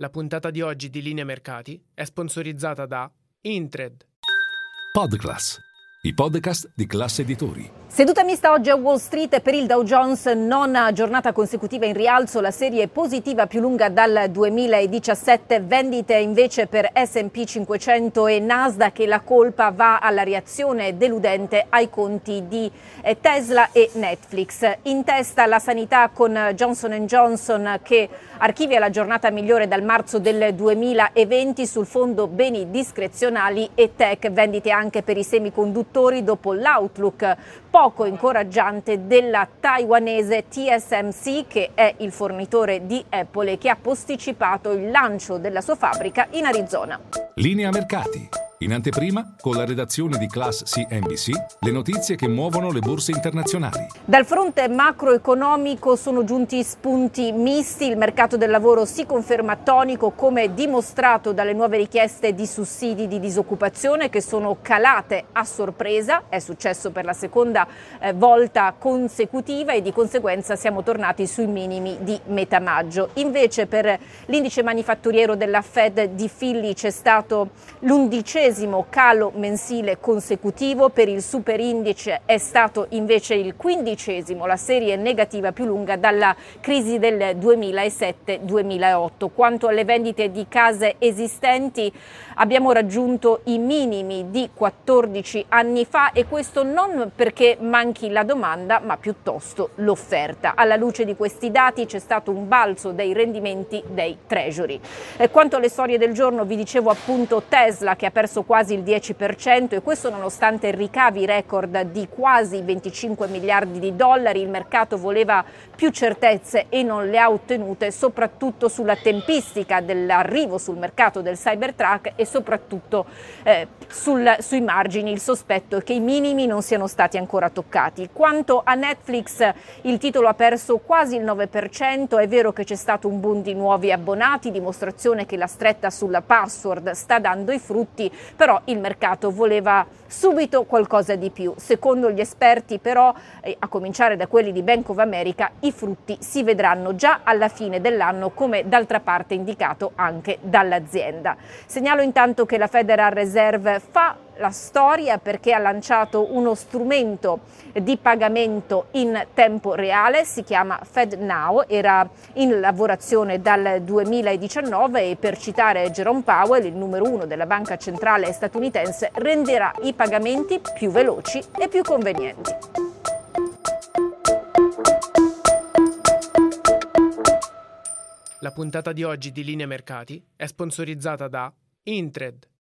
La puntata di oggi di Linea Mercati è sponsorizzata da Intred. Podclass, i podcast di classe editori. Seduta mista oggi a Wall Street per il Dow Jones, nona giornata consecutiva in rialzo, la serie positiva più lunga dal 2017, vendite invece per S&P 500 e Nasdaq e la colpa va alla reazione deludente ai conti di eh, Tesla e Netflix. In testa la sanità con Johnson Johnson che archivia la giornata migliore dal marzo del 2020 sul fondo beni discrezionali e tech, vendite anche per i semiconduttori dopo l'outlook poco incoraggiante della taiwanese TSMC che è il fornitore di Apple e che ha posticipato il lancio della sua fabbrica in Arizona. Linea Mercati. In anteprima, con la redazione di Class CNBC, le notizie che muovono le borse internazionali. Dal fronte macroeconomico sono giunti spunti misti, il mercato del lavoro si conferma tonico come dimostrato dalle nuove richieste di sussidi di disoccupazione che sono calate a sorpresa, è successo per la seconda eh, volta consecutiva e di conseguenza siamo tornati sui minimi di metà maggio. Invece per l'indice manifatturiero della Fed di Philly c'è stato l'undicesimo calo mensile consecutivo, per il superindice è stato invece il quindicesimo, la serie negativa più lunga dalla crisi del 2007-2008. Quanto alle vendite di case esistenti abbiamo raggiunto i minimi di 14 anni fa e questo non perché manchi la domanda ma piuttosto l'offerta. Alla luce di questi dati c'è stato un balzo dei rendimenti dei treasury. E quanto alle storie del giorno vi dicevo appunto Tesla che ha perso quasi il 10% e questo nonostante ricavi record di quasi 25 miliardi di dollari. Il mercato voleva più certezze e non le ha ottenute, soprattutto sulla tempistica dell'arrivo sul mercato del Cybertruck e soprattutto eh, sul, sui margini. Il sospetto è che i minimi non siano stati ancora toccati. Quanto a Netflix, il titolo ha perso quasi il 9%. È vero che c'è stato un boom di nuovi abbonati, dimostrazione che la stretta sulla password sta dando i frutti, però il mercato voleva subito qualcosa di più. Secondo gli esperti però, eh, a cominciare da quelli di Bank of America, i frutti si vedranno già alla fine dell'anno come d'altra parte indicato anche dall'azienda. Segnalo intanto che la Federal Reserve fa la storia perché ha lanciato uno strumento di pagamento in tempo reale, si chiama FedNow, era in lavorazione dal 2019 e per citare Jerome Powell, il numero uno della banca centrale statunitense, renderà i pagamenti più veloci e più convenienti. La puntata di oggi di Linea Mercati è sponsorizzata da Intred.